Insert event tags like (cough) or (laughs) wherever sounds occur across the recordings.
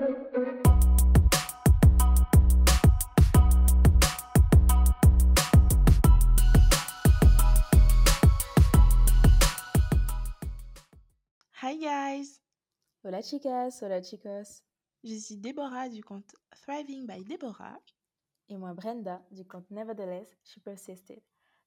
Hi guys! Hola chicas, hola chicos. Je suis Déborah du compte Thriving by Déborah. Et moi Brenda du compte Nevertheless, She Persisted.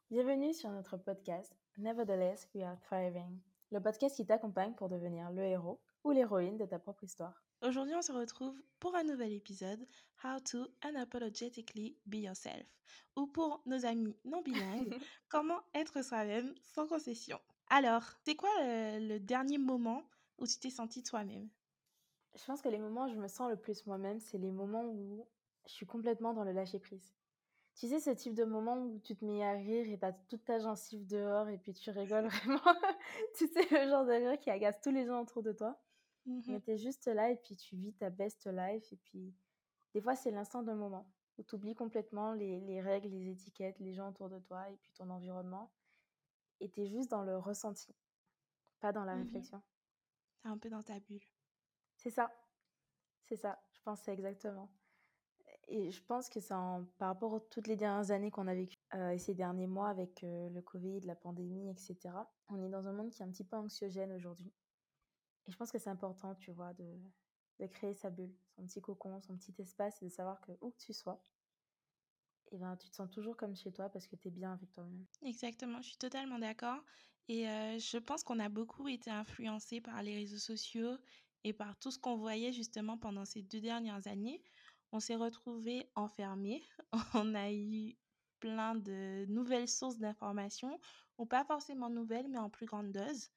Bienvenue sur notre podcast Nevertheless, We Are Thriving. Le podcast qui t'accompagne pour devenir le héros ou l'héroïne de ta propre histoire. Aujourd'hui, on se retrouve pour un nouvel épisode How to Unapologetically Be Yourself. Ou pour nos amis non bilingues, (laughs) comment être soi-même sans concession. Alors, c'est quoi le, le dernier moment où tu t'es sentie toi-même? Je pense que les moments où je me sens le plus moi-même, c'est les moments où je suis complètement dans le lâcher-prise. Tu sais, ce type de moment où tu te mets à rire et t'as toute ta gencive dehors et puis tu rigoles (laughs) vraiment. (laughs) tu sais, le genre de rire qui agace tous les gens autour de toi. Mais t'es juste là et puis tu vis ta best life. Et puis, des fois, c'est l'instant d'un moment où tu oublies complètement les, les règles, les étiquettes, les gens autour de toi et puis ton environnement. Et t'es juste dans le ressenti, pas dans la Mhm. réflexion. T'es un peu dans ta bulle. C'est ça. C'est ça. Je pense c'est exactement. Et je pense que c'est par rapport à toutes les dernières années qu'on a vécues euh, et ces derniers mois avec euh, le Covid, la pandémie, etc. On est dans un monde qui est un petit peu anxiogène aujourd'hui. Et je pense que c'est important, tu vois, de, créer sa bulle, son petit cocon, son petit espace et de savoir que où que tu sois, et ben, tu te sens toujours comme chez toi parce que tu es bien avec toi-même. Exactement, je suis totalement d'accord. Et je pense qu'on a beaucoup été influencés par les réseaux sociaux et par tout ce qu'on voyait justement pendant ces deux dernières années. On s'est retrouvés enfermés. (laughs) On a eu plein de nouvelles sources d'informations, ou pas forcément nouvelles, mais en plus grande dose.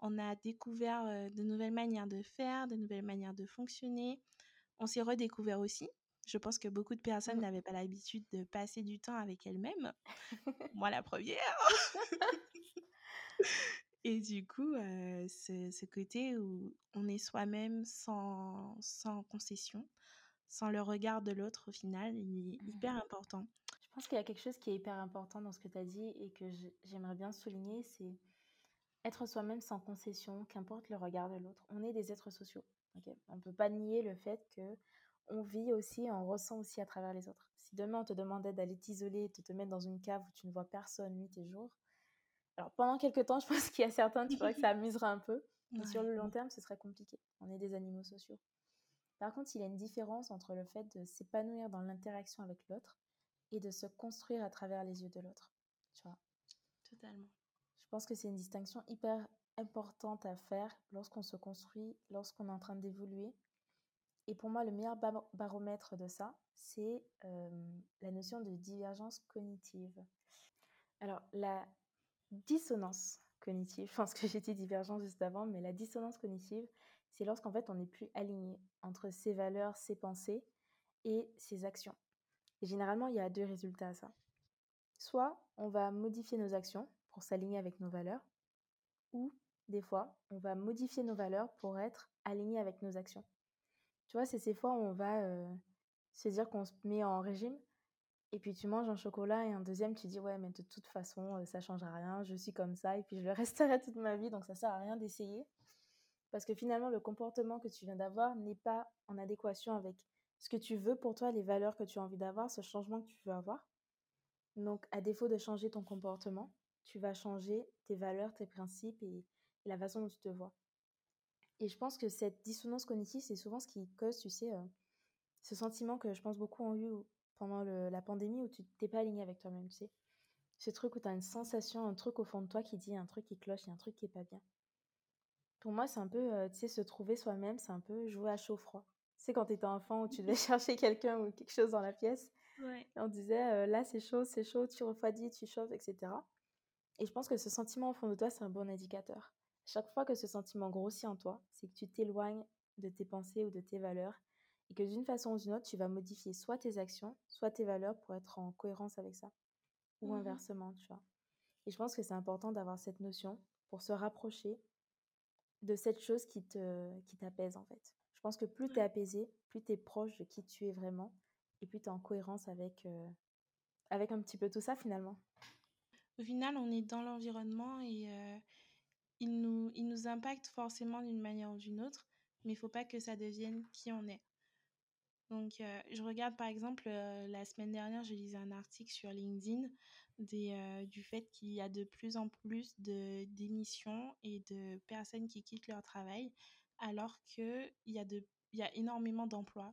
On a découvert euh, de nouvelles manières de faire, de nouvelles manières de fonctionner. On s'est redécouvert aussi. Je pense que beaucoup de personnes Mhm. n'avaient pas l'habitude de passer du temps avec elles-mêmes. (laughs) Moi, la première. (laughs) Et du coup, euh, ce, ce côté où on est soi-même sans, sans concession, sans le regard de l'autre au final, il est hyper important. Je pense qu'il y a quelque chose qui est hyper important dans ce que tu as dit et que j'aimerais bien souligner, c'est être soi-même sans concession, qu'importe le regard de l'autre. On est des êtres sociaux. on ne peut pas nier le fait que on vit aussi, on ressent aussi à travers les autres. Si demain on te demandait d'aller t'isoler, de te mettre dans une cave où tu ne vois personne nuit et jour, alors pendant quelques temps, je (laughs) pense qu'il y a certains, tu vois, que ça (laughs) amusera un peu, mais sur le long terme, ce serait compliqué. On est des animaux sociaux. Par contre, il y a une différence entre le fait de s'épanouir dans l'interaction avec l'autre et de se construire à travers les yeux de l'autre. Tu vois, Totalement. Pense que c'est une distinction hyper importante à faire lorsqu'on se construit, lorsqu'on est en train d'évoluer. Et pour moi, le meilleur bar- baromètre de ça, c'est la notion de divergence cognitive. Alors, la dissonance cognitive, je pense que j'ai dit divergence juste avant, mais la dissonance cognitive, c'est lorsqu'en fait on n'est plus aligné entre ses valeurs, ses pensées et ses actions. Et généralement, il y a deux résultats à ça. Soit on va modifier nos actions pour s'aligner avec nos valeurs, ou des fois, on va modifier nos valeurs pour être aligné avec nos actions. Tu vois, c'est ces fois où on va se dire qu'on se met en régime et puis tu manges un chocolat et un deuxième, tu dis ouais, mais de toute façon, ça changera rien, je suis comme ça et puis je le (laughs) resterai toute ma vie, donc ça sert à rien d'essayer. Parce que finalement, le comportement que tu viens d'avoir n'est pas en adéquation avec ce que tu veux pour toi, les valeurs que tu as envie d'avoir, ce changement que tu veux avoir. Donc, à défaut de changer ton comportement, tu vas changer tes valeurs, tes principes et, et la façon dont tu te vois. Et je pense que cette dissonance cognitive, c'est souvent ce qui cause, tu sais, euh, ce sentiment que je pense beaucoup ont eu pendant le- la pandémie où tu t'es pas aligné avec toi-même, tu sais. Ce truc où tu as une sensation, un truc au fond de toi qui dit un truc qui cloche, il y a un truc qui est pas bien. Pour moi, c'est un peu, euh, tu sais, se trouver soi-même, c'est un peu jouer à chaud-froid. Tu sais, quand tu étais enfant où tu devais (laughs) chercher quelqu'un ou quelque chose dans la pièce, Ouais. on disait euh, là c'est chaud, c'est chaud, tu refroidis, tu chauffes, etc. Et je pense que ce sentiment au fond de toi, c'est un bon indicateur. Chaque fois que ce sentiment grossit en toi, c'est que tu t'éloignes de tes pensées ou de tes valeurs et que d'une façon ou d'une autre, tu vas modifier soit tes actions, soit tes valeurs pour être en cohérence avec ça. Ou Mhm. inversement, tu vois. Et je pense que c'est important d'avoir cette notion pour se rapprocher de cette chose qui te qui t'apaise en fait. Je pense que plus tu es apaisé, plus tu es proche de qui tu es vraiment et plus tu es en cohérence avec, euh, avec un petit peu tout ça finalement. Au final, on est dans l'environnement et euh, il, nous, il impacte forcément d'une manière ou d'une autre. mais il faut pas que ça devienne qui on est. Donc, euh, je regarde par exemple, euh, la semaine dernière, je lisais un article sur LinkedIn du fait qu'il y a de plus en plus de démissions et de personnes qui quittent leur travail, alors qu'il y, a énormément d'emplois.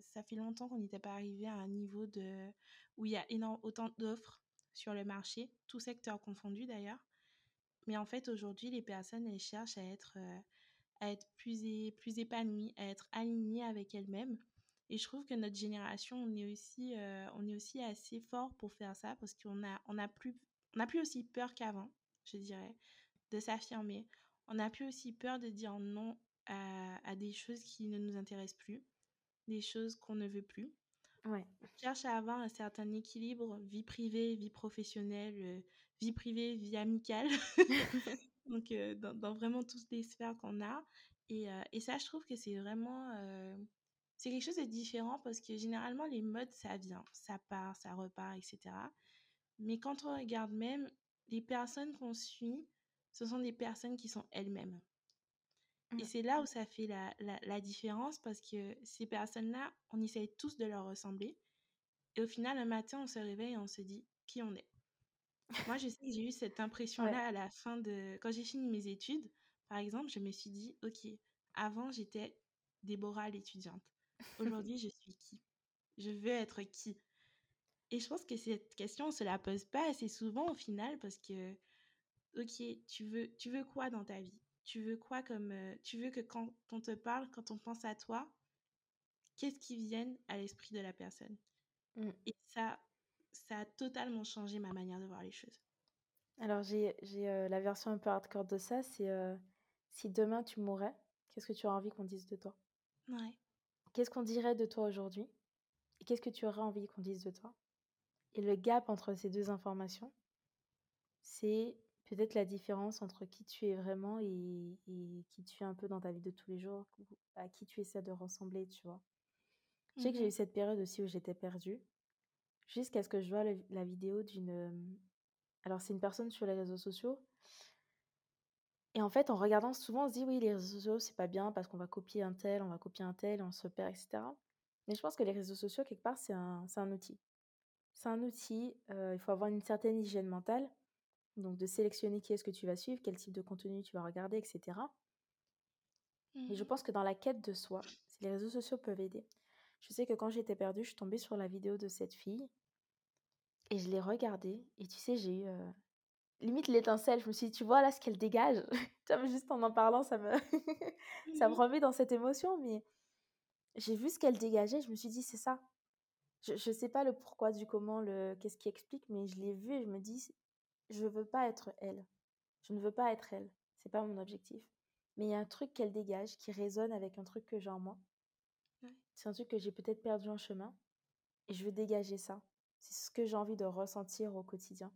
Ça fait longtemps qu'on n'était pas arrivé à un niveau de, où il y a énorme, autant d'offres sur le marché, tout secteur confondu d'ailleurs. Mais en fait, aujourd'hui, les personnes, elles cherchent à être, à être plus, plus épanouies, à être alignées avec elles-mêmes. Et je trouve que notre génération, on est aussi, on est aussi assez fort pour faire ça parce qu'on a, on a plus, on a plus aussi peur qu'avant, je dirais, de s'affirmer. On n'a plus aussi peur de dire non à, des choses qui ne nous intéressent plus, des choses qu'on ne veut plus. Ouais. On cherche à avoir un certain équilibre, vie privée, vie professionnelle, vie privée, vie amicale. (laughs) (laughs) Donc, euh, dans, dans, vraiment toutes les sphères qu'on a. Et, euh, et, ça, je trouve que c'est vraiment... Euh, c'est quelque chose de différent parce que généralement, les modes, ça vient, ça part, ça repart, etc. Mais quand on regarde même, les personnes qu'on suit, ce sont des personnes qui sont elles-mêmes. Et c'est là où ça fait la, la, la différence parce que ces personnes-là, on essaye tous de leur ressembler. Et au final, un matin, on se réveille et on se dit qui on est. Moi, je sais que j'ai eu cette impression-là Ouais. à la fin de... Quand j'ai fini mes études, par exemple, je me suis dit, OK, avant, j'étais Déborah l'étudiante. (laughs) Aujourd'hui, je suis qui? Je veux être qui? Et je pense que cette question, on ne se la pose pas assez souvent au final parce que, OK, tu veux, tu veux quoi dans ta vie? Tu veux quoi comme... euh, tu veux que quand on te parle, quand on pense à toi, qu'est-ce qui vienne à l'esprit de la personne? Mmh. Et ça, ça a totalement changé ma manière de voir les choses. Alors, j'ai heu, la version un peu hardcore de ça, c'est, heu, si demain tu mourais, qu'est-ce que tu aurais envie qu'on dise de toi? Ouais. Qu'est-ce qu'on dirait de toi aujourd'hui? Et qu'est-ce que tu aurais envie qu'on dise de toi? Et le gap entre ces 2 informations c'est peut-être la différence entre qui tu es vraiment et et qui tu es un peu dans ta vie de tous les jours, ou à qui tu essaies de ressembler, tu vois? Je sais que j'ai eu Mmh cette période aussi où j'étais perdue, jusqu'à ce que je vois le la vidéo d'une, alors c'est une personne sur les réseaux sociaux et en fait, en regardant souvent, on se dit: «Oui, les réseaux sociaux, c'est pas bien parce qu'on va copier un tel, on va copier un tel, on se perd et cetera». Mais je pense que les réseaux sociaux, quelque part, c'est un un outil. C'est un outil, il faut avoir une certaine hygiène mentale, donc de sélectionner qui est-ce que tu vas suivre, quel type de contenu tu vas regarder et cetera. Mais je Mmh pense que dans la quête de soi, les réseaux sociaux peuvent aider. Je sais que quand j'étais perdue, je suis tombée sur la vidéo de cette fille et je l'ai regardée et tu sais, j'ai eu, limite l'étincelle. Je me suis dit: «Tu vois là ce qu'elle dégage?» (laughs) Juste en en parlant, ça me (laughs) ça me Mmh remet dans cette émotion, mais j'ai vu ce qu'elle dégageait, je me suis dit: «C'est ça». Je je sais pas le pourquoi du comment, le qu'est-ce qui explique, mais je l'ai vue et je me dis: «C je veux pas être elle. Je ne veux pas être elle. C'est pas mon objectif». Mais il y a un truc qu'elle dégage qui résonne avec un truc que j'ai en moi. Ouais. C'est un truc que j'ai peut-être perdu en chemin et je veux dégager ça. C'est ce que j'ai envie de ressentir au quotidien.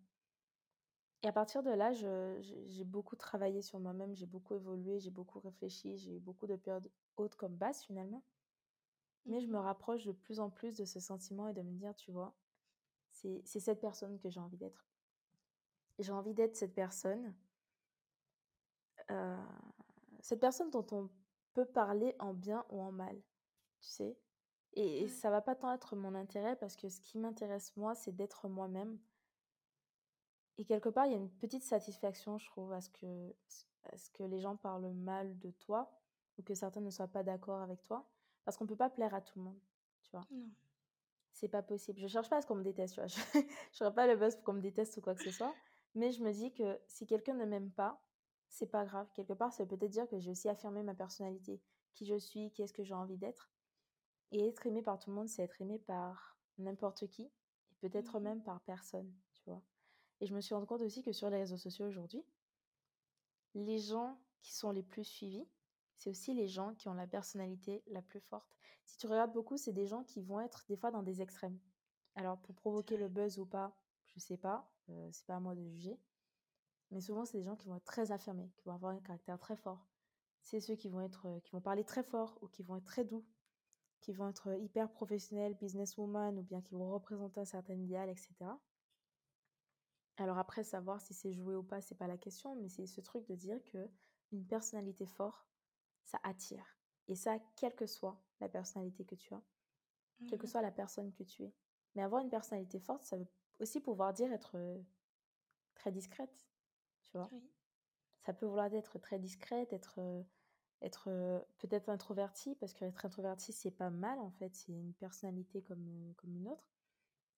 Et à partir de là, j'ai beaucoup travaillé sur moi-même, j'ai beaucoup évolué, j'ai beaucoup réfléchi, j'ai eu beaucoup de périodes hautes comme basses finalement. Mais je me Mmh rapproche de plus en plus de ce sentiment et de me dire: «Tu vois, c'est cette personne que j'ai envie d'être». J'ai envie d'être cette personne cette personne dont on peut parler en bien ou en mal, tu sais? Et et ça va pas tant être mon intérêt parce que ce qui m'intéresse moi, c'est d'être moi-même. Et quelque part, il y a une petite satisfaction, je trouve, à ce que à ce que les gens parlent mal de toi ou que certains ne soient pas d'accord avec toi, parce qu'on peut pas plaire à tout le monde, tu vois? Non. C'est pas possible. Je cherche pas à ce qu'on me déteste, tu vois? (laughs) Je je ferai pas le buzz pour qu'on me déteste ou quoi que ce soit, mais je me dis que si quelqu'un ne m'aime pas, c'est pas grave. Quelque part, ça veut peut-être dire que j'ai aussi affirmé ma personnalité, qui je suis, qui est-ce que j'ai envie d'être. Et être aimé par tout le monde, c'est être aimé par n'importe qui et peut-être Mmh même par personne, tu vois? Et je me suis rendu compte aussi que sur les réseaux sociaux aujourd'hui les gens qui sont les plus suivis, c'est aussi les gens qui ont la personnalité la plus forte. Si tu regardes beaucoup, c'est des gens qui vont être des fois dans des extrêmes. Alors pour provoquer le buzz ou pas, je sais pas, heu, c'est pas à moi de juger. Mais souvent, c'est des gens qui vont être très affirmés, qui vont avoir un caractère très fort. C'est ceux qui vont être, heu, qui vont parler très fort ou qui vont être très doux, qui vont être, heu, hyper professionnels, businesswoman ou bien qui vont représenter un certain idéal et cetera. Alors après, savoir si c'est joué ou pas, c'est pas la question, mais c'est ce truc de dire qu'une personnalité fort, ça attire. Et ça, quelle que soit la personnalité que tu as, quelle que Mmh soit la personne que tu es. Mais avoir une personnalité forte, ça veut aussi pouvoir dire être très discrète, tu vois? Oui. Ça peut vouloir dire être très discrète, être, être peut-être introvertie, parce qu'être introvertie, c'est pas mal en fait, c'est une personnalité comme, comme une autre.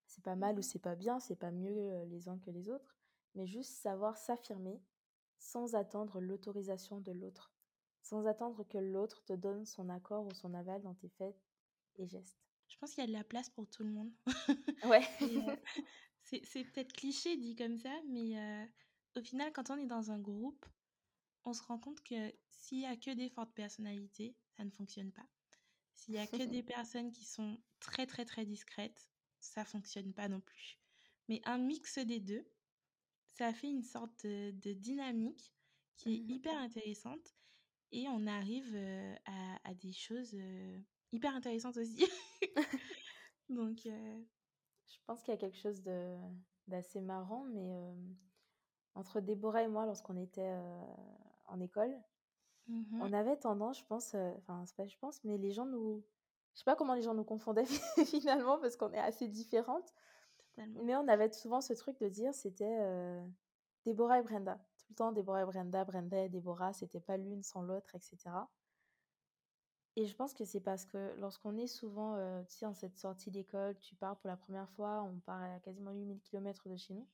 C'est pas mal ou Mmh c'est pas bien, c'est pas mieux les uns que les autres, mais juste savoir s'affirmer sans attendre l'autorisation de l'autre, sans attendre que l'autre te donne son accord ou son aval dans tes faits et gestes. Je pense qu'il y a de la place pour tout le monde. Ouais. (laughs) Et c'est c'est peut-être cliché dit comme ça, mais au final, quand on est dans un groupe, on se rend compte que s'il y a que des fortes personnalités, ça ne fonctionne pas. S'il y a que des personnes qui sont très, très, très discrètes, ça fonctionne pas non plus. Mais un mix des deux, ça fait une sorte de, de dynamique qui est Mmh hyper intéressante et on arrive à, à des choses hyper intéressantes aussi. (laughs) Donc, Je pense qu'il y a quelque chose de d'assez marrant, mais entre Déborah et moi, lorsqu'on était en école, mhm, on avait tendance, je pense, enfin, c'est pas je pense, mais les gens nous. Je sais pas comment les gens nous confondaient (laughs) finalement, parce qu'on est assez différentes, totalement. mais on avait souvent ce truc de dire c'était Déborah et Brenda. Tout le temps, Déborah et Brenda, Brenda et Déborah, c'était pas l'une sans l'autre, etc. Et je pense que c'est parce que lorsqu'on est souvent, euh, tu sais, en cette sortie d'école, tu pars pour la première fois, on part à quasiment 8000 km de chez nous,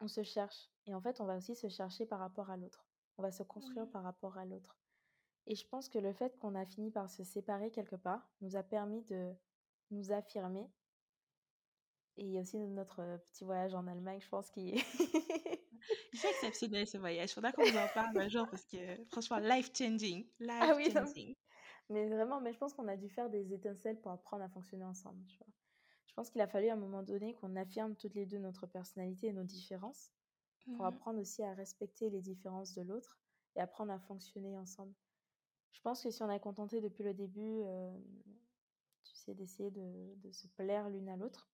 on se cherche. Et en fait, on va aussi se chercher par rapport à l'autre. On va se construire par rapport à l'autre. Et je pense que le fait qu'on a fini par se séparer quelque part nous a permis de nous affirmer. Et il y a aussi notre petit voyage en Allemagne, je pense, qui C'est exceptionnel ce voyage. Faudra qu'on vous en parle un jour parce que franchement, life changing. (laughs) Ah Life oui, non, changing. Mais vraiment, mais je pense qu'on a dû faire des étincelles pour apprendre à fonctionner ensemble, tu vois. Je pense qu'il a fallu à un moment donné qu'on affirme toutes les deux notre personnalité et nos différences pour Mhm. apprendre aussi à respecter les différences de l'autre et apprendre à fonctionner ensemble. Je pense que si on a contenté depuis le début, euh, tu sais, d'essayer de, de se plaire l'une à l'autre,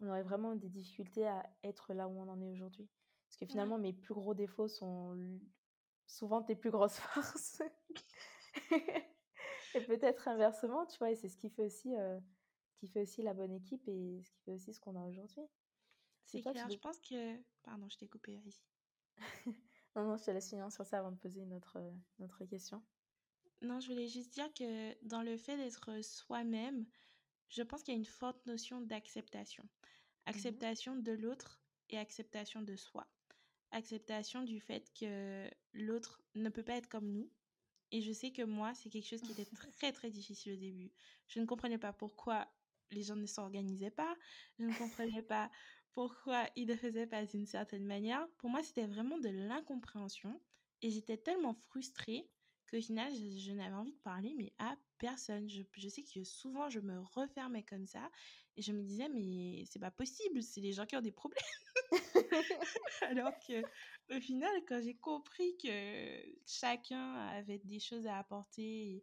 on aurait vraiment des difficultés à être là où on en est aujourd'hui. Parce que Ouais, finalement, mes plus gros défauts sont souvent tes plus grosses (laughs) forces. Et peut-être inversement, tu vois, et c'est ce qui fait aussi, euh, qui fait aussi la bonne équipe et ce qui fait aussi ce qu'on a aujourd'hui. C'est clair. Je pense que... Pardon, je t'ai coupé, vas-y. (laughs) Non, non, je te laisse finir sur ça avant de poser une autre, euh, une autre question. Non, je voulais juste dire que dans le fait d'être soi-même, je pense qu'il y a une forte notion d'acceptation. Mhm. Acceptation de l'autre et acceptation de soi. Acceptation du fait que l'autre ne peut pas être comme nous. Et je sais que moi, c'est quelque chose qui était (laughs) très très difficile au début. Je ne comprenais pas pourquoi les gens ne s'organisaient pas. Je ne comprenais (laughs) pas pourquoi ils ne faisaient pas d'une certaine manière. Pour moi, c'était vraiment de l'incompréhension. Et j'étais tellement frustrée qu'au final, je, je n'avais envie de parler, mais à Je, sais que souvent, je me refermais comme ça. Et je me disais, mais c'est pas possible, c'est les gens qui ont des problèmes. (laughs) Alors que au final, quand j'ai compris que chacun avait des choses à apporter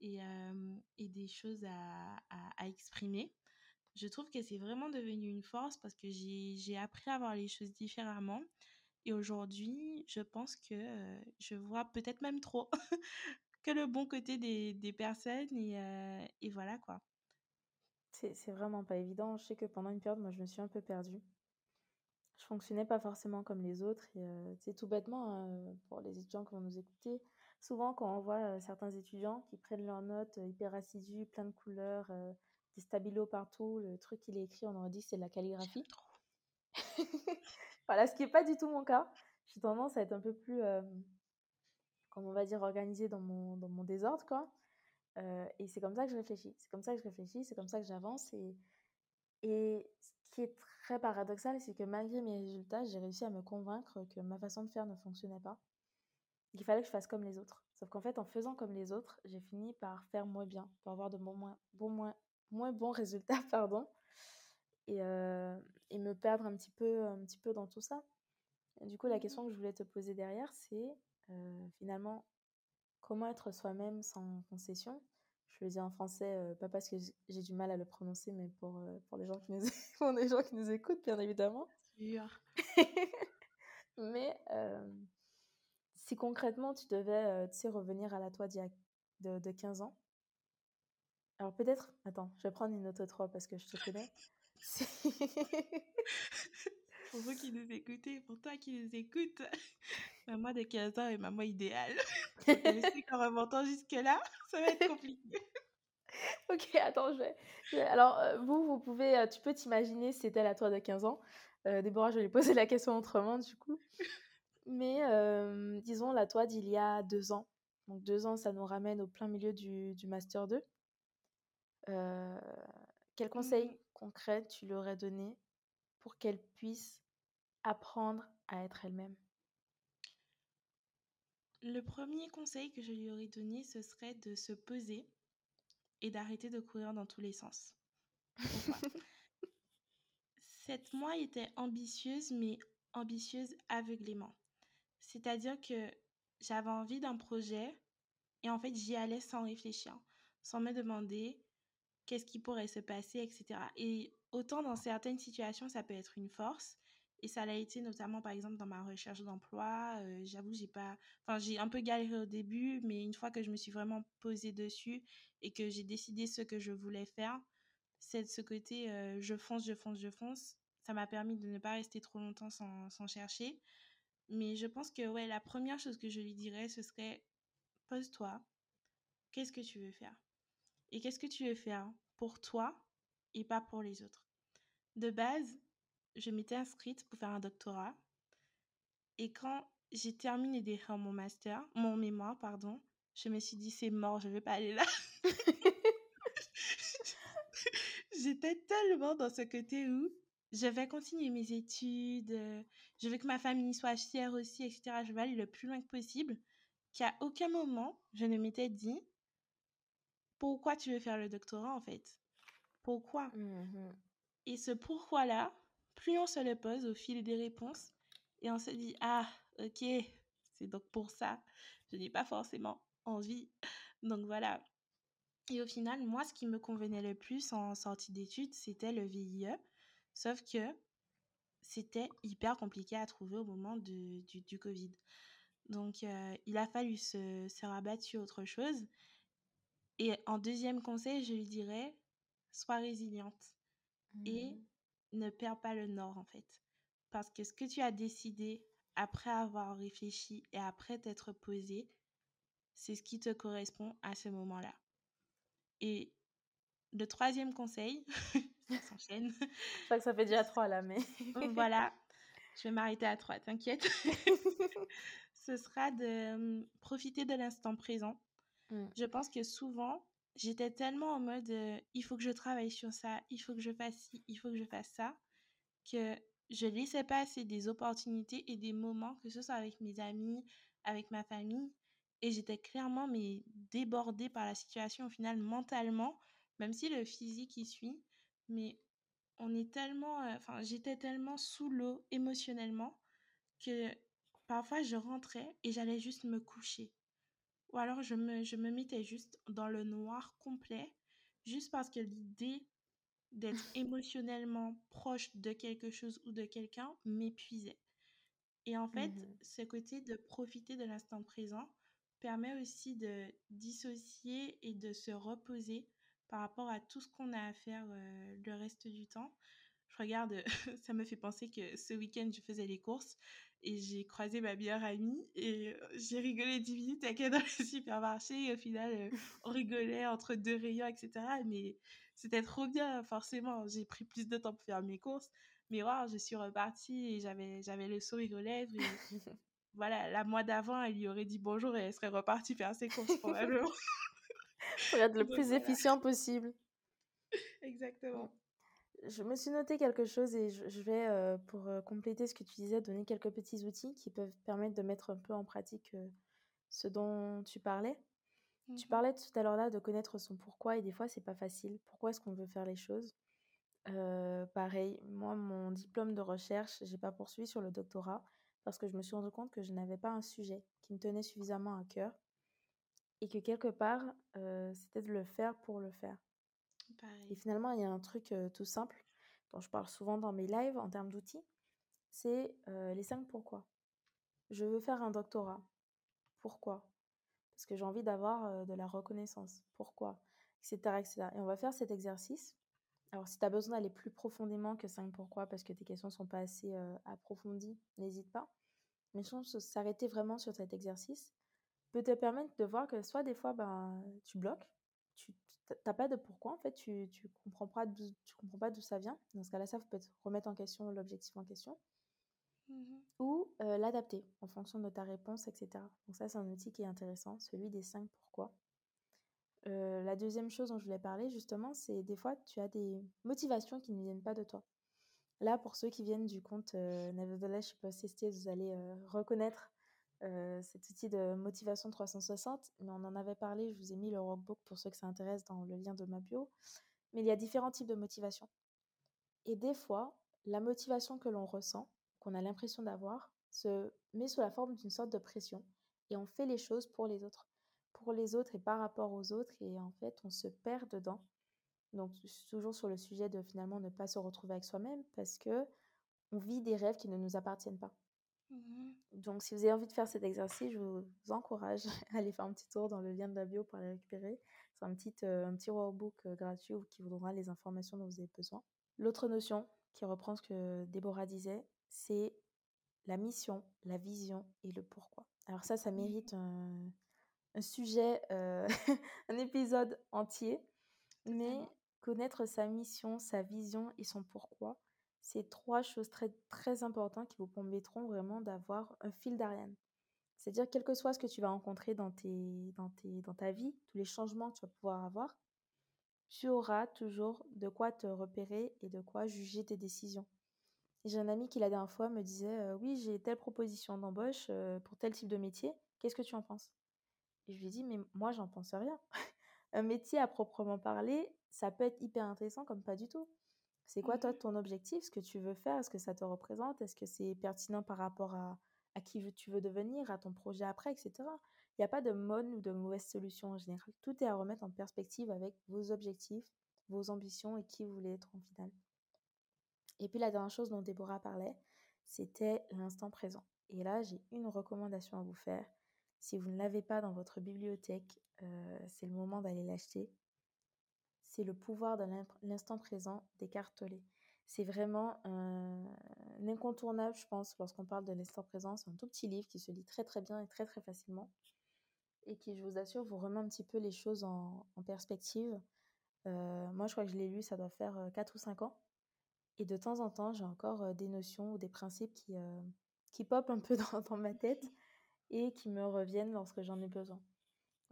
et, euh, des choses à, exprimer, je trouve que c'est vraiment devenu une force parce que j'ai j'ai appris à voir les choses différemment. Et aujourd'hui, je pense que euh, je vois peut-être même trop (laughs) que le bon côté des, des personnes et, euh, et voilà quoi. C'est c'est vraiment pas évident. Je sais que pendant une période, moi, je me suis un peu perdue. Je fonctionnais pas forcément comme les autres. Et euh, c'est tout bêtement, euh, pour les étudiants qui vont nous écouter, souvent quand on voit certains étudiants qui prennent leurs notes hyper assidus, plein de couleurs, des stabilos partout, le truc qu'il est écrit, on aurait dit c'est de la calligraphie. (laughs) Voilà, ce qui n'est pas du tout mon cas. J'ai tendance à être un peu plus, comme on va dire, organisée dans mon, dans mon désordre, quoi. Euh, et c'est comme ça que je réfléchis. C'est comme ça que je réfléchis, c'est comme ça que j'avance. Et, et ce qui est très paradoxal, c'est que malgré mes résultats, j'ai réussi à me convaincre que ma façon de faire ne fonctionnait pas. Il fallait que je fasse comme les autres. Sauf qu'en fait, en faisant comme les autres, j'ai fini par faire moins bien, pour avoir de bon, moins, bon, moins, moins bons (laughs) résultats, pardon, et, euh, et me perdre un petit, peu, un petit peu dans tout ça. Et du coup, la Mhm. question que je voulais te poser derrière, c'est euh, finalement comment être soi-même sans concession? Je le dis en français, euh, pas parce que j'ai du mal à le prononcer, mais pour, euh, pour, les, gens qui nous, (laughs) pour les gens qui nous écoutent, bien évidemment. (laughs) Mais si concrètement tu devais, revenir à la toi d'il y a de, de 15 ans? Alors peut-être, attends, je vais prendre une autre 3 parce que je te connais. (laughs) pour vous qui nous écoutez, pour toi qui nous écoutes, maman de 15 ans est maman idéale. (laughs) (laughs) je sais qu'en remontant jusque-là, ça va être compliqué. ok, attends, je vais. Alors, euh, vous, vous pouvez, euh, tu peux t'imaginer, c'était à toi de 15 ans. Euh, Déborah, je vais lui poser la question autrement, du coup. Mais disons, la toi d'il y a deux ans. Donc, deux ans, ça nous ramène au plein milieu du, du Master 2. quel conseil mmh concret tu lui aurais donné pour qu'elle puisse apprendre à être elle-même Le premier conseil que je lui aurais donné, ce serait de se poser et d'arrêter de courir dans tous les sens. Cette moi était ambitieuse, mais ambitieuse aveuglément. C'est-à-dire que j'avais envie d'un projet et en fait j'y allais sans réfléchir, sans me demander qu'est-ce qui pourrait se passer, etc. Et autant dans certaines situations, ça peut être une force, et ça l'a été notamment, par exemple, dans ma recherche d'emploi. Euh, j'avoue, j'ai pas... Enfin, j'ai un peu galéré au début, mais une fois que je me suis vraiment posée dessus et que j'ai décidé ce que je voulais faire, c'est de ce côté euh, je fonce, je fonce, je fonce. Ça m'a permis de ne pas rester trop longtemps sans, sans chercher. Mais je pense que, ouais, la première chose que je lui dirais, ce serait pose-toi. Qu'est-ce que tu veux faire? Et qu'est-ce que tu veux faire pour toi et pas pour les autres? De base, je m'étais inscrite pour faire un doctorat. Et quand j'ai terminé d'écrire mon master, mon mémoire, pardon, je me suis dit, c'est mort, je ne vais pas aller là. (laughs) J'étais tellement dans ce côté où je vais continuer mes études, je veux que ma famille soit fière aussi, etc. Je vais aller le plus loin que possible. Qu'à aucun moment, je ne m'étais dit, pourquoi tu veux faire le doctorat en fait? Pourquoi? Mmh Et ce pourquoi-là, plus on se le pose au fil des réponses et on se dit ah ok c'est donc pour ça je n'ai pas forcément envie donc voilà. Et au final moi ce qui me convenait le plus en sortie d'études c'était le VIE sauf que c'était hyper compliqué à trouver au moment du, du, Covid. Donc euh, il a fallu se, se rabattre sur autre chose. Et en deuxième conseil je lui dirais sois résiliente et mmh ne perds pas le nord en fait. Parce que ce que tu as décidé après avoir réfléchi et après t'être posé, c'est ce qui te correspond à ce moment-là. Et le troisième conseil, (laughs) ça s'enchaîne. Je crois que ça fait déjà trois là, mais. voilà, je vais m'arrêter à trois, t'inquiète. (laughs) ce sera de hum, profiter de l'instant présent. Mmh. Je pense que souvent, j'étais tellement en mode il faut que je travaille sur ça, il faut que je fasse ci, il faut que je fasse ça, que je laissais passer des opportunités et des moments, que ce soit avec mes amis, avec ma famille, et j'étais clairement mais débordée par la situation au final mentalement, même si le physique y suit, mais on est tellement, enfin j'étais tellement sous l'eau émotionnellement que parfois je rentrais et j'allais juste me coucher ou alors je me, je me mettais juste dans le noir complet, juste parce que l'idée d'être (laughs) émotionnellement proche de quelque chose ou de quelqu'un m'épuisait. Et en fait, mmh ce côté de profiter de l'instant présent permet aussi de dissocier et de se reposer par rapport à tout ce qu'on a à faire euh, le reste du temps. Je regarde, (laughs) ça me fait penser que ce week-end, je faisais les courses et j'ai croisé ma meilleure amie et j'ai rigolé 10 minutes avec elle dans le (laughs) supermarché et au final on rigolait entre deux rayons etc mais c'était trop bien forcément. J'ai pris plus de temps pour faire mes courses mais wow, je suis repartie et j'avais j'avais le sourire aux lèvres et (laughs) voilà la mois d'avant elle lui aurait dit bonjour et elle serait repartie faire ses courses probablement. Pour être le plus efficient possible. Exactement je me suis noté quelque chose et je, vais, euh, pour euh, compléter ce que tu disais, donner quelques petits outils qui peuvent permettre de mettre un peu en pratique euh, ce dont tu parlais. Tu mmh parlais tout à l'heure là de connaître son pourquoi et des fois c'est pas facile. Pourquoi est-ce qu'on veut faire les choses? Pareil, moi mon diplôme de recherche, j'ai pas poursuivi sur le doctorat parce que je me suis rendu compte que je n'avais pas un sujet qui me tenait suffisamment à cœur et que quelque part c'était de le faire pour le faire. Et finalement, il y a un truc tout simple dont je parle souvent dans mes lives en termes d'outils, c'est les cinq pourquoi. Je veux faire un doctorat. Pourquoi? Parce que j'ai envie d'avoir de la reconnaissance. Pourquoi? Etc. etc. Et on va faire cet exercice. Alors, si tu as besoin d'aller plus profondément que 5 pourquoi, parce que tes questions ne sont pas assez approfondies, n'hésite pas. Mais je s'arrêter vraiment sur cet exercice peut te permettre de voir que soit des fois, ben, tu bloques, tu n'as pas de pourquoi, en fait, tu ne comprends pas d'où ça vient. Dans ce cas-là, ça peut être remettre en question l'objectif en question. Mmh ou l'adapter en fonction de ta réponse, etc. Donc ça, c'est un outil qui est intéressant, celui des 5 pourquoi. la deuxième chose dont je voulais parler, justement, c'est des fois, tu as des motivations qui ne viennent pas de toi. Là, pour ceux qui viennent du compte Nevertheless Ship vous allez reconnaître cet outil de motivation 360. Mais on en avait parlé, je vous ai mis le workbook pour ceux que ça intéresse dans le lien de ma bio. Mais il y a différents types de motivation. Et des fois, la motivation que l'on ressent, qu'on a l'impression d'avoir se met sous la forme d'une sorte de pression et on fait les choses pour les autres. Pour les autres et par rapport aux autres et en fait on se perd dedans. Donc toujours sur le sujet de finalement ne pas se retrouver avec soi-même parce que on vit des rêves qui ne nous appartiennent pas. Mmh Donc si vous avez envie de faire cet exercice, je vous encourage (laughs) à aller faire un petit tour dans le lien de la bio pour les récupérer. C'est un petit, euh, un petit workbook euh, gratuit qui vous donnera les informations dont vous avez besoin. L'autre notion qui reprend ce que Déborah disait, c'est la mission, la vision et le pourquoi. Alors ça, ça mmh mérite un, sujet, euh, (laughs) un épisode entier. Mais connaître sa mission, sa vision et son pourquoi, c'est trois choses très, importantes qui vous permettront vraiment d'avoir un fil d'Ariane. C'est-à-dire, quel que soit ce que tu vas rencontrer dans, ta vie, tous les changements que tu vas pouvoir avoir, tu auras toujours de quoi te repérer et de quoi juger tes décisions. J'ai un ami qui la dernière fois me disait Oui, j'ai telle proposition d'embauche pour tel type de métier, qu'est-ce que tu en penses? Et je lui ai dit Mais moi, j'en pense rien. (laughs) un métier à proprement parler, ça peut être hyper intéressant comme pas du tout. C'est quoi, toi, mmh ton objectif Ce que tu veux faire? Est-ce que ça te représente? Est-ce que c'est pertinent par rapport à, à qui tu veux devenir, à ton projet après, etc. Il n'y a pas de bonne ou de mauvaise solution en général. Tout est à remettre en perspective avec vos objectifs, vos ambitions et qui vous voulez être en finale. Et puis la dernière chose dont Déborah parlait, c'était l'instant présent. Et là, j'ai une recommandation à vous faire. Si vous ne l'avez pas dans votre bibliothèque, euh, c'est le moment d'aller l'acheter. C'est le pouvoir de l'instant présent d'Écarteler. C'est vraiment un, incontournable, je pense, lorsqu'on parle de l'instant présent. C'est un tout petit livre qui se lit très très bien et très très facilement. Et qui, je vous assure, vous remet un petit peu les choses en, perspective. Euh, moi, je crois que je l'ai lu, ça doit faire 4 euh, ou 5 ans. Et de temps en temps, j'ai encore des notions ou des principes qui, qui popent un peu (laughs) dans, ma tête et qui me reviennent lorsque j'en ai besoin.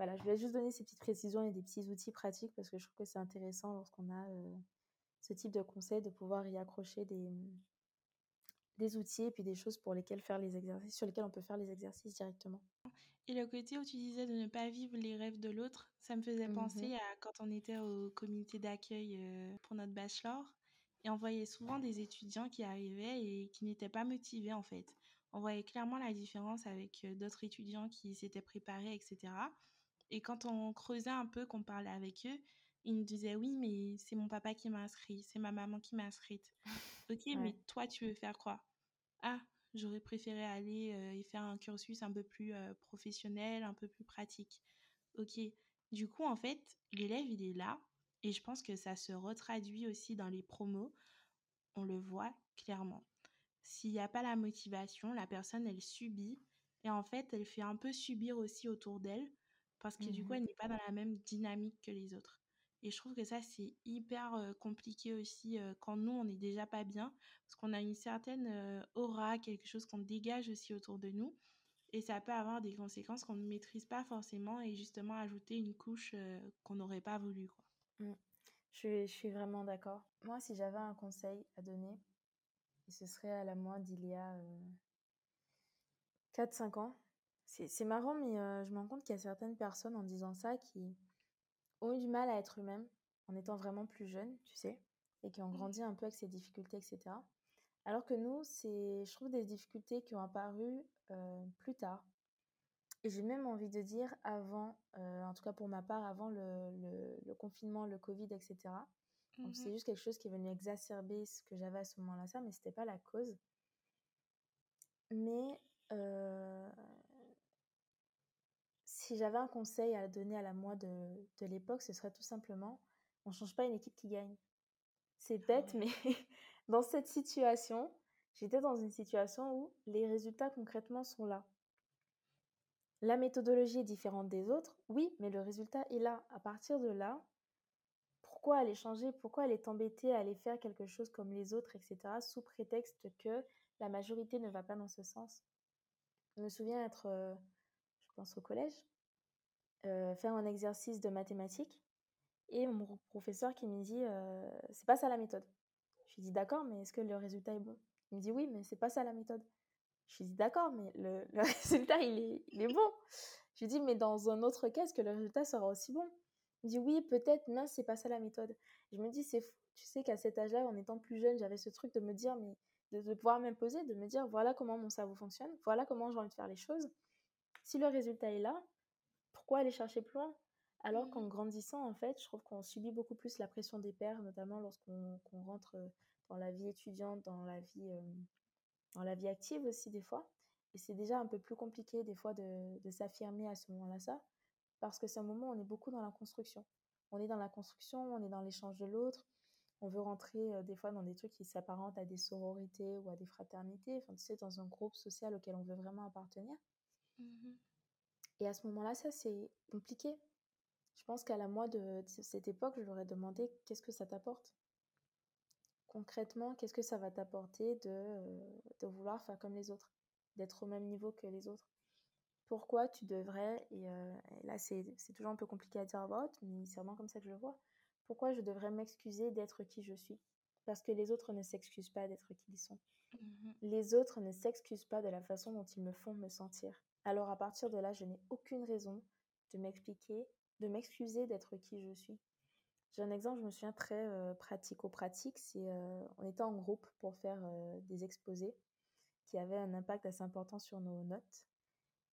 Voilà, je voulais juste donner ces petites précisions et des petits outils pratiques parce que je trouve que c'est intéressant lorsqu'on a ce type de conseils de pouvoir y accrocher des, des outils et puis des choses pour lesquelles faire les exercices, sur lesquels on peut faire les exercices directement. Et le côté où tu disais de ne pas vivre les rêves de l'autre, ça me faisait mmh penser à quand on était au comité d'accueil pour notre bachelor et on voyait souvent des étudiants qui arrivaient et qui n'étaient pas motivés en fait. On voyait clairement la différence avec euh, d'autres étudiants qui s'étaient préparés, etc. Et quand on creusait un peu, qu'on parlait avec eux, ils nous disaient oui, mais c'est mon papa qui m'a inscrit, c'est ma maman qui m'a inscrite. ok, (laughs) mais toi, tu veux faire quoi? Ah, j'aurais préféré aller euh, et faire un cursus un peu plus euh, professionnel, un peu plus pratique. Ok, du coup, en fait, l'élève, il est là, et je pense que ça se retraduit aussi dans les promos. On le voit clairement. S'il n'y a pas la motivation, la personne, elle subit. Et en fait, elle fait un peu subir aussi autour d'elle. Parce que du coup, mmh elle n'est pas dans la même dynamique que les autres. Et je trouve que ça, c'est hyper compliqué aussi quand nous, on n'est déjà pas bien. Parce qu'on a une certaine aura, quelque chose qu'on dégage aussi autour de nous. Et ça peut avoir des conséquences qu'on ne maîtrise pas forcément et justement ajouter une couche qu'on n'aurait pas voulu. Quoi. Mmh. Je, suis, vraiment d'accord. Moi, si j'avais un conseil à donner, ce serait à la moi d'il y a 4-5 ans. C'est marrant, mais je me rends compte qu'il y a certaines personnes en disant ça qui ont eu du mal à être eux-mêmes en étant vraiment plus jeunes, tu sais, et qui ont mmh. grandi un peu avec ces difficultés, etc. Alors que nous, c'est, je trouve, des difficultés qui ont apparu plus tard, et j'ai même envie de dire avant, euh, en tout cas pour ma part, avant le, confinement, le Covid, etc. Donc c'est mmh juste quelque chose qui est venu exacerber ce que j'avais à ce moment-là, ça, mais c'était pas la cause. Mais euh, si j'avais un conseil à donner à la moi de, de l'époque, ce serait tout simplement, on change pas une équipe qui gagne. C'est Ah bête, mais (laughs) dans cette situation, j'étais dans une situation où les résultats concrètement sont là. La méthodologie est différente des autres, oui, mais le résultat est là. À partir de là, pourquoi aller changer? Pourquoi aller t'embêter à aller faire quelque chose comme les autres, etc., sous prétexte que la majorité ne va pas dans ce sens? Je me souviens être, euh, je pense au collège, euh, faire un exercice de mathématiques et mon professeur qui me dit euh, c'est pas ça la méthode. Je lui dis d'accord, mais est-ce que le résultat est bon? Il me dit oui, mais c'est pas ça la méthode. Je lui dis d'accord, mais le, le (laughs) résultat il est, il est bon. Je lui dis mais dans un autre cas, est-ce que le résultat sera aussi bon? Il me dit oui, peut-être, mais c'est pas ça la méthode. Je me dis c'est fou. Tu sais qu'à cet âge-là, en étant plus jeune, j'avais ce truc de me dire mais de, de pouvoir m'imposer, de me dire voilà comment mon cerveau fonctionne, voilà comment j'ai envie de faire les choses. Si le résultat est là, pourquoi aller chercher plus loin? Alors qu'en Mhm. grandissant, en fait, je trouve qu'on subit beaucoup plus la pression des pairs, notamment lorsqu'on qu'on rentre dans la vie étudiante, dans la vie, euh, dans la vie active aussi des fois. Et c'est déjà un peu plus compliqué des fois de, de s'affirmer à ce moment-là, ça, parce que c'est un moment où on est beaucoup dans la construction. On est dans la construction, on est dans l'échange de l'autre. On veut rentrer euh, des fois dans des trucs qui s'apparentent à des sororités ou à des fraternités, enfin, tu sais, dans un groupe social auquel on veut vraiment appartenir. Mhm. Et à ce moment-là, ça, c'est compliqué. Je pense qu'à la moi de, de cette époque, je leur ai demandé qu'est-ce que ça t'apporte? Concrètement, qu'est-ce que ça va t'apporter de, euh, de vouloir faire comme les autres, d'être au même niveau que les autres? Pourquoi tu devrais, et, euh, et là c'est c'est toujours un peu compliqué à dire à voix haute, mais c'est vraiment comme ça que je le vois, pourquoi je devrais m'excuser d'être qui je suis? Parce que les autres ne s'excusent pas d'être qui ils sont. Mhm. Les autres ne s'excusent pas de la façon dont ils me font me sentir. Alors à partir de là, je n'ai aucune raison de m'expliquer, de m'excuser d'être qui je suis. J'ai un exemple, je me souviens très euh, pratico-pratique, c'est euh, on était en groupe pour faire des exposés qui avaient un impact assez important sur nos notes.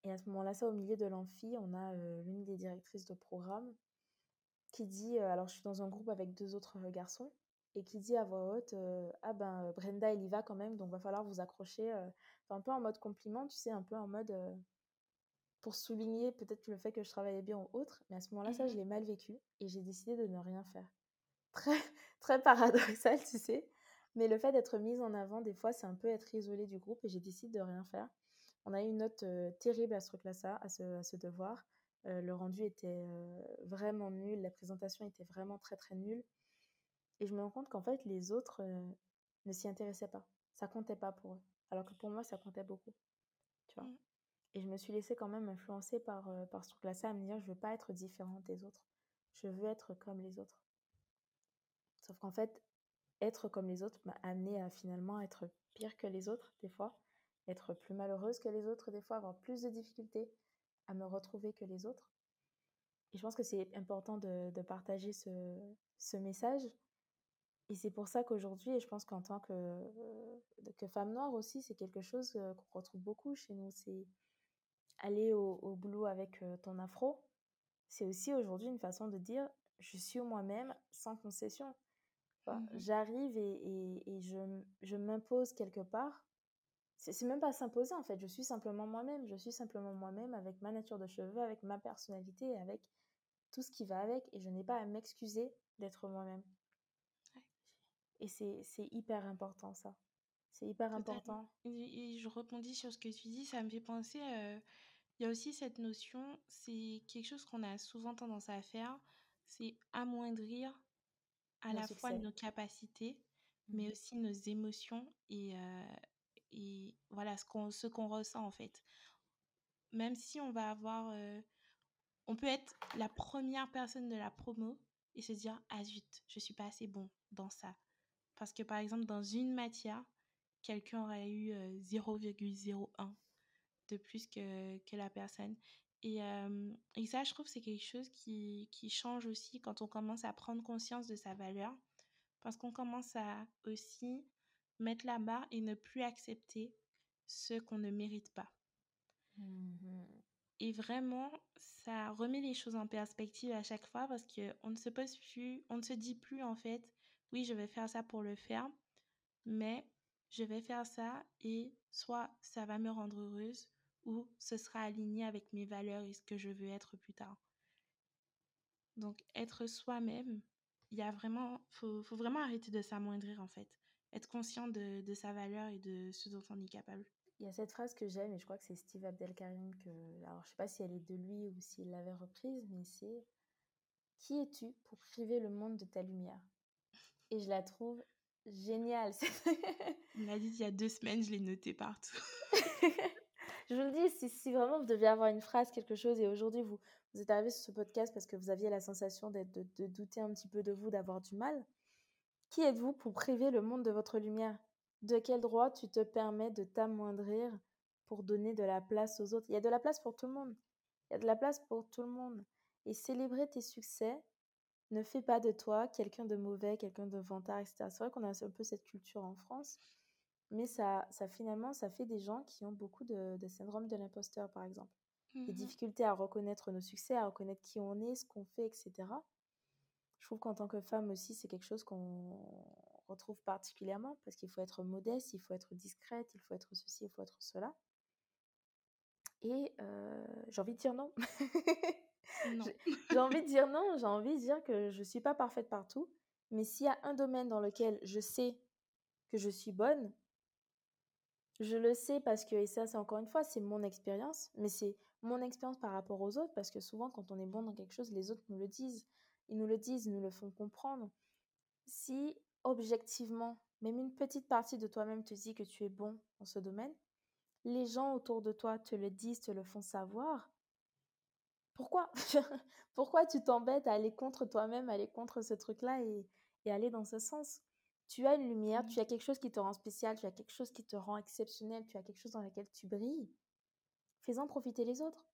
Et à ce moment-là, ça, au milieu de l'amphi, on a l'une des directrices de programme qui dit, alors je suis dans un groupe avec deux autres garçons, et qui dit à voix haute, ah ben Brenda, elle y va quand même, donc va falloir vous accrocher, euh, un peu en mode compliment, tu sais, un peu en mode pour souligner peut-être le fait que je travaillais bien ou autre, mais à ce moment-là, ça, je Mhm. l'ai mal vécu, et j'ai décidé de ne rien faire. Très, (laughs) très paradoxal, tu sais, mais le fait d'être mise en avant, des fois, c'est un peu être isolée du groupe, et j'ai décidé de rien faire. On a eu une note euh, terrible à ce truc-là, ça, à ce, à ce devoir. Euh, le rendu était euh, vraiment nul, la présentation était vraiment très très nulle. Et je me rends compte qu'en fait, les autres ne s'y intéressaient pas. Ça comptait pas pour eux. Alors que pour moi, ça comptait beaucoup. Tu vois? Mm. Et je me suis laissée quand même influencer par, euh, par ce truc-là, ça, à me dire, je veux pas être différente des autres. Je veux être comme les autres. Sauf qu'en fait, être comme les autres m'a amené à finalement être pire que les autres, des fois, être plus malheureuse que les autres, des fois, avoir plus de difficultés à me retrouver que les autres. Et je pense que c'est important de, de partager ce, ce message. Et c'est pour ça qu'aujourd'hui, et je pense qu'en tant que, euh, que femme noire aussi, c'est quelque chose euh, qu'on retrouve beaucoup chez nous. C'est aller au, au boulot avec ton afro. C'est aussi aujourd'hui une façon de dire je suis moi-même sans concession. Enfin, Mhm. J'arrive et, et, et je, je m'impose quelque part. C'est même pas s'imposer en fait, je suis simplement moi-même. Je suis simplement moi-même avec ma nature de cheveux, avec ma personnalité, avec tout ce qui va avec. Et je n'ai pas à m'excuser d'être moi-même. Ouais. Et c'est hyper important ça. C'est hyper Totalement. important. Et, et je rebondis sur ce que tu dis, ça me fait penser, euh, il y a aussi cette notion, c'est quelque chose qu'on a souvent tendance à faire, c'est amoindrir à la fois nos capacités, mais Mhm. aussi nos émotions et, euh, et voilà ce qu'on ce qu'on ressent en fait. Même si on va avoir, euh, on peut être la première personne de la promo et se dire ah zut, je suis pas assez bon dans ça. Parce que par exemple dans une matière, quelqu'un aurait eu euh, 0,01 de plus que, que la personne. Et, euh, et ça, je trouve, c'est quelque chose qui, qui change aussi quand on commence à prendre conscience de sa valeur. Parce qu'on commence à aussi mettre la barre et ne plus accepter ce qu'on ne mérite pas. Mhm. Et vraiment, ça remet les choses en perspective à chaque fois parce qu'on ne se pose plus, on ne se dit plus en fait, oui, je vais faire ça pour le faire, mais je vais faire ça et soit ça va me rendre heureuse où ce sera aligné avec mes valeurs et ce que je veux être plus tard. Donc, être soi-même, il y a vraiment, faut, faut vraiment arrêter de s'amoindrir en fait. Être conscient de, de sa valeur et de ce dont on est capable. Il y a cette phrase que j'aime et je crois que c'est Steve Abdelkarim que alors je sais pas si elle est de lui ou s'il l'avait reprise mais c'est qui es-tu pour priver le monde de ta lumière? Et je la trouve géniale. Il m'a dit il y a deux semaines, je l'ai noté partout. (laughs) (laughs) je vous le dis, si, vraiment vous deviez avoir une phrase, quelque chose, et aujourd'hui vous, êtes arrivé sur ce podcast parce que vous aviez la sensation de, de douter un petit peu de vous, d'avoir du mal, qui êtes-vous pour priver le monde de votre lumière? De quel droit tu te permets de t'amoindrir pour donner de la place aux autres? Il y a de la place pour tout le monde. Il y a de la place pour tout le monde. Et célébrer tes succès ne fait pas de toi quelqu'un de mauvais, quelqu'un de vantard, etc. C'est vrai qu'on a un peu cette culture en France, mais ça, ça finalement, ça fait des gens qui ont beaucoup de, syndrome de l'imposteur, par exemple. Des mmh difficultés à reconnaître nos succès, à reconnaître qui on est, ce qu'on fait, etc. Je trouve qu'en tant que femme aussi, c'est quelque chose qu'on retrouve particulièrement parce qu'il faut être modeste, il faut être discrète, il faut être ceci, il faut être cela. Et j'ai envie de dire non. (laughs) j'ai envie de dire non, j'ai envie de dire que je ne suis pas parfaite partout. Mais s'il y a un domaine dans lequel je sais que je suis bonne, je le sais parce que, et ça c'est encore une fois, c'est mon expérience, mais c'est mon expérience par rapport aux autres, parce que souvent quand on est bon dans quelque chose, les autres nous le disent. Ils nous le disent, ils nous le font comprendre. Si objectivement, même une petite partie de toi-même te dit que tu es bon dans ce domaine, les gens autour de toi te le disent, te le font savoir, pourquoi (laughs) Pourquoi tu t'embêtes à aller contre toi-même, aller contre ce truc-là et, aller dans ce sens? Tu as une lumière, tu as quelque chose qui te rend spécial, tu as quelque chose qui te rend exceptionnel, tu as quelque chose dans lequel tu brilles. Fais-en profiter les autres.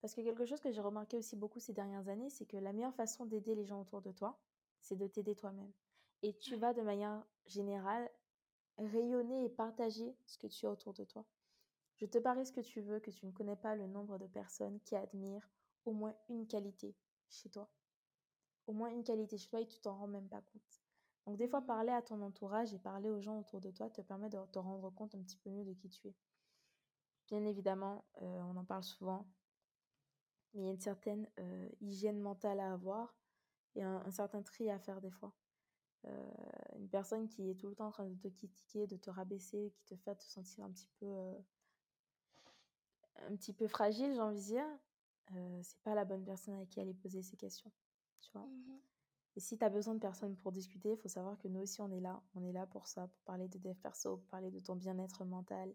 Parce que quelque chose que j'ai remarqué aussi beaucoup ces dernières années, c'est que la meilleure façon d'aider les gens autour de toi, c'est de t'aider toi-même. Et tu vas de manière générale rayonner et partager ce que tu as autour de toi. Je te parie ce que tu veux, que tu ne connais pas le nombre de personnes qui admirent au moins une qualité chez toi. Au moins une qualité chez toi et tu t'en rends même pas compte. Donc des fois, mmh. parler à ton entourage et parler aux gens autour de toi te permet de te rendre compte un petit peu mieux de qui tu es. Bien évidemment, euh, on en parle souvent, mais il y a une certaine euh, hygiène mentale à avoir et un, certain tri à faire des fois. Euh, une personne qui est tout le temps en train de te critiquer, de te rabaisser, qui te fait te sentir un petit peu un petit peu fragile, j'ai envie de dire, c'est pas la bonne personne à qui aller poser ces questions. Tu vois? Mmh Et si tu as besoin de personnes pour discuter, il faut savoir que nous aussi, on est là. On est là pour ça, pour parler de dev perso, pour parler de ton bien-être mental,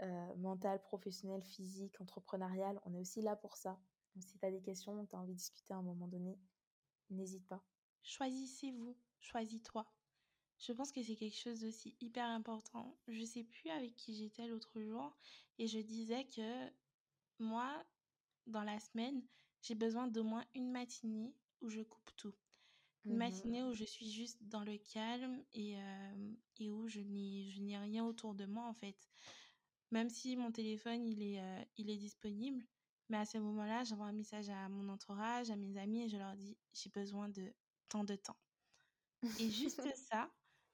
euh, mental, professionnel, physique, entrepreneurial. On est aussi là pour ça. Donc, si tu as des questions, tu as envie de discuter à un moment donné, n'hésite pas. Choisissez-vous, choisis-toi. Je pense que c'est quelque chose d'aussi hyper important. Je sais plus avec qui j'étais l'autre jour et je disais que moi, dans la semaine, j'ai besoin d'au moins une matinée où je coupe tout. Une mmh matinée où je suis juste dans le calme et, et où je n'ai rien autour de moi en fait. Même si mon téléphone il est, il est disponible, mais à ce moment-là, j'envoie un message à mon entourage, à mes amis et je leur dis j'ai besoin de tant de temps. Et juste (laughs) ça,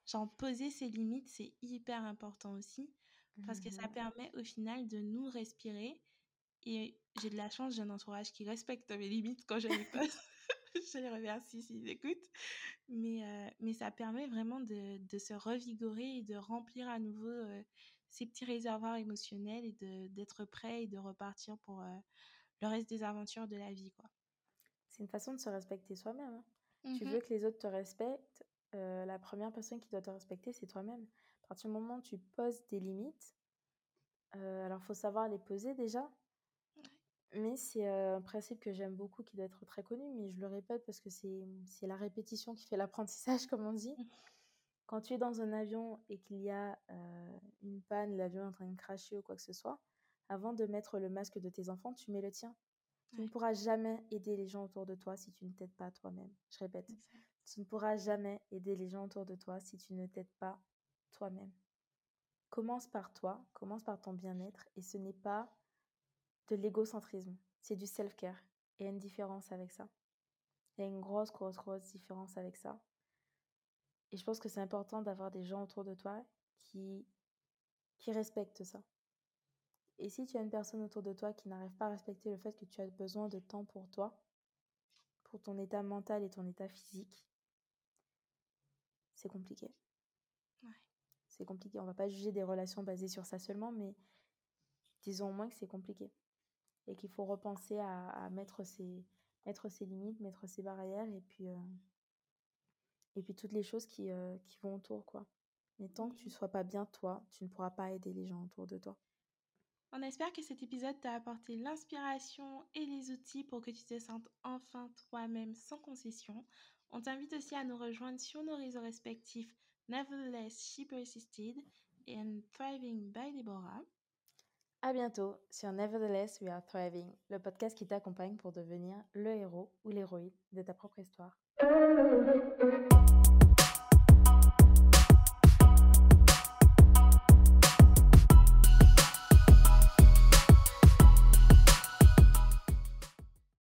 genre poser ses limites, c'est hyper important aussi parce que ça mmh permet au final de nous respirer et j'ai de la chance, j'ai un entourage qui respecte mes limites quand je les (laughs) pose. (laughs) je les remercie s'ils écoutent. Mais, euh, mais ça permet vraiment de, de, se revigorer et de remplir à nouveau euh, ces petits réservoirs émotionnels et d'être prêt et de repartir pour euh, le reste des aventures de la vie. quoi. C'est une façon de se respecter soi-même. Hein. Tu mmh veux que les autres te respectent, la première personne qui doit te respecter, c'est toi-même. À partir du moment où tu poses des limites, alors il faut savoir les poser déjà, mais c'est un principe que j'aime beaucoup, qui doit être très connu, mais je le répète parce que c'est la répétition qui fait l'apprentissage, (laughs) comme on dit. Quand tu es dans un avion et qu'il y a une panne, l'avion est en train de cracher ou quoi que ce soit, avant de mettre le masque de tes enfants, tu mets le tien. Tu ne pourras jamais aider les gens autour de toi si tu ne t'aides pas toi-même. Je répète, tu ne pourras jamais aider les gens autour de toi si tu ne t'aides pas toi-même. Commence par toi, commence par ton bien-être et ce n'est pas de l'égocentrisme, c'est du self-care. Il y a une différence avec ça. Il y a une grosse, grosse, grosse différence avec ça. Et je pense que c'est important d'avoir des gens autour de toi qui, qui respectent ça. Et si tu as une personne autour de toi qui n'arrive pas à respecter le fait que tu as besoin de temps pour toi, pour ton état mental et ton état physique, c'est compliqué. C'est compliqué. On va pas juger des relations basées sur ça seulement, mais disons au moins que c'est compliqué. Et qu'il faut repenser à, mettre, ses, mettre ses limites, mettre ses barrières et puis, euh, et puis toutes les choses qui, euh, qui vont autour. quoi. Mais tant que tu ne sois pas bien toi, tu ne pourras pas aider les gens autour de toi. On espère que cet épisode t'a apporté l'inspiration et les outils pour que tu te sentes enfin toi-même sans concession. On t'invite aussi à nous rejoindre sur nos réseaux respectifs Nevertheless She Persisted et Thriving by Deborah. À bientôt sur Nevertheless We Are Thriving, le podcast qui t'accompagne pour devenir le héros ou l'héroïne de ta propre histoire.